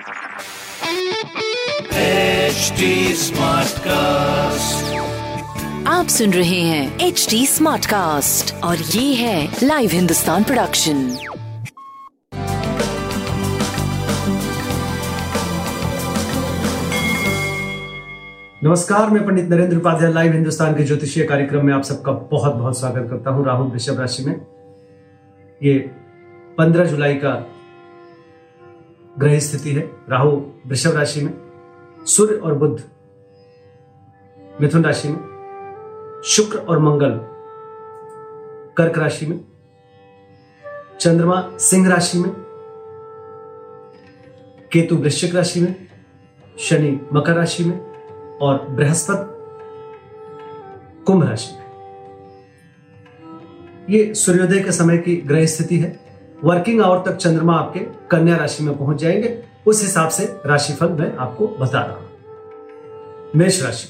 HD Smartcast. आप सुन रहे हैं एच डी स्मार्ट कास्ट और ये है लाइव हिंदुस्तान प्रोडक्शन नमस्कार मैं पंडित नरेंद्र उपाध्याय लाइव हिंदुस्तान के ज्योतिषीय कार्यक्रम में आप सबका बहुत बहुत स्वागत करता हूँ राहुल वृषभ राशि में ये 15 जुलाई का ग्रह स्थिति है, राहु वृषभ राशि में, सूर्य और बुद्ध मिथुन राशि में, शुक्र और मंगल कर्क राशि में, चंद्रमा सिंह राशि में, केतु वृश्चिक राशि में, शनि मकर राशि में और बृहस्पति कुंभ राशि में। ये सूर्योदय के समय की ग्रह स्थिति है। वर्किंग आवर तक चंद्रमा आपके कन्या राशि में पहुँच जाएँगे। उस हिसाब से राशिफल मैं आपको बता रहा हूँ। मेष राशि,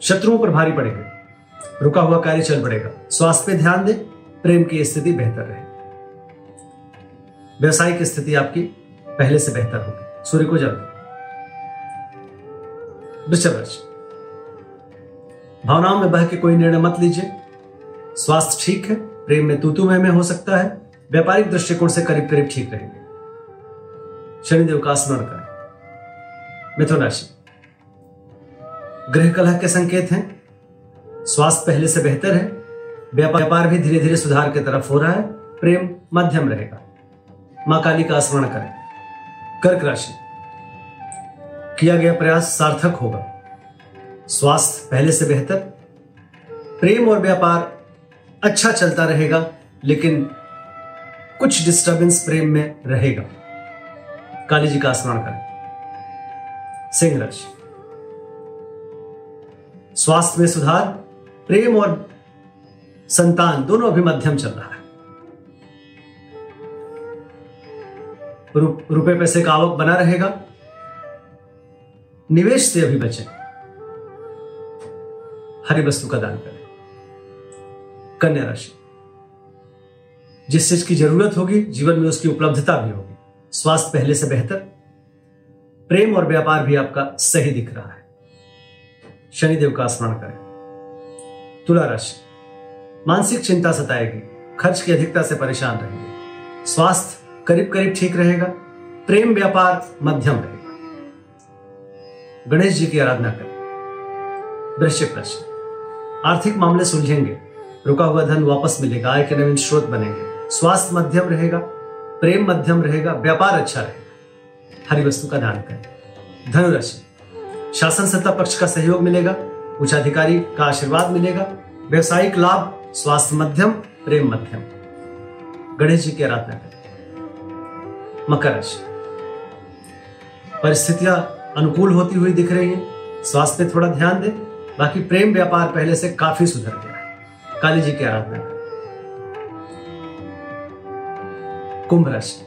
शत्रुओं पर भारी पड़ेगा। रुका हुआ कार्य चल पड़ेगा। स्वास्थ्य पे ध्यान दें, प्रेम की स्थिति बेहतर रहे। व्यवसायिक स्थिति आपकी पहले से बेहतर होगी। सूर्य को जल। वृषभ राशि, भावनाओं में बह के कोई निर्णय मत लीजिए। स्वास्थ्य ठीक है, प्रेम में तूतु में हो सकता है। व्यापारिक दृष्टिकोण से करीब करीब ठीक रहेंगे। शनिदेव का स्मरण करें मिथुन राशि गृह कलह के संकेत हैं। स्वास्थ्य पहले से बेहतर है। व्यापार भी धीरे धीरे सुधार की तरफ़ हो रहा है। प्रेम मध्यम रहेगा। माँ काली का स्मरण करें। कर्क राशि, किया गया प्रयास सार्थक होगा। स्वास्थ्य पहले से बेहतर। प्रेम और व्यापार अच्छा चलता रहेगा, लेकिन कुछ डिस्टरबेंस प्रेम में रहेगा। काली जी का स्मरण करें। सिंह राशि स्वास्थ्य में सुधार प्रेम और संतान दोनों अभी मध्यम चल रहा है। रु, रुपए पैसे का आवक बना रहेगा। निवेश से अभी बचें। हरी वस्तु का दान करें। कन्या राशि। जिस चीज़ की ज़रूरत होगी, जीवन में उसकी उपलब्धता भी होगी। स्वास्थ्य पहले से बेहतर, प्रेम और व्यापार भी आपका सही दिख रहा है। शनिदेव का स्मरण करें। तुला राशि। मानसिक चिंता सताएगी, खर्च की अधिकता से परेशान रहेंगे। स्वास्थ्य करीब करीब ठीक रहेगा, प्रेम व्यापार मध्यम रहेगा। गणेश जी की आराधना करें। वृश्चिक राशि। आर्थिक मामले सुलझेंगे, रुका हुआ धन वापस मिलेगा, आय के नवीन स्रोत बनेंगे। स्वास्थ्य मध्यम रहेगा, प्रेम मध्यम रहेगा, व्यापार अच्छा रहेगा। हरी वस्तु का दान करें। धनुराशि। शासन सत्ता पक्ष का सहयोग मिलेगा उच्च अधिकारी का आशीर्वाद मिलेगा, व्यवसायिक लाभ, स्वास्थ्य मध्यम, प्रेम मध्यम। गणेश जी की आराधना करें। मकर राशि। परिस्थितियाँ अनुकूल होती हुई दिख रही हैं, स्वास्थ्य पे थोड़ा ध्यान दें, बाकी प्रेम व्यापार पहले से काफ़ी सुधर गया काली जी की आराधना करें। कुंभ राशि।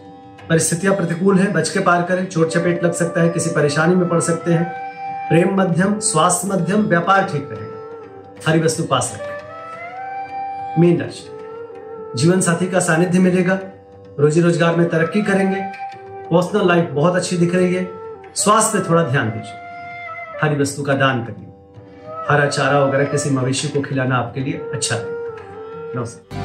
परिस्थितियाँ प्रतिकूल है बच के पार करें, चोट चपेट लग सकता है, किसी परेशानी में पड़ सकते हैं। प्रेम मध्यम, स्वास्थ्य मध्यम, व्यापार ठीक रहेगा। हरी वस्तु पास रखें। मीन राशि। जीवन साथी का सानिध्य मिलेगा। रोजी रोज़गार में तरक्की करेंगे। पर्सनल लाइफ बहुत अच्छी दिख रही है। स्वास्थ्य पे थोड़ा ध्यान दीजिए। हरी वस्तु का दान करिए। हरा चारा वगैरह किसी मवेशी को खिलाना आपके लिए अच्छा रहेगा नमस्कार।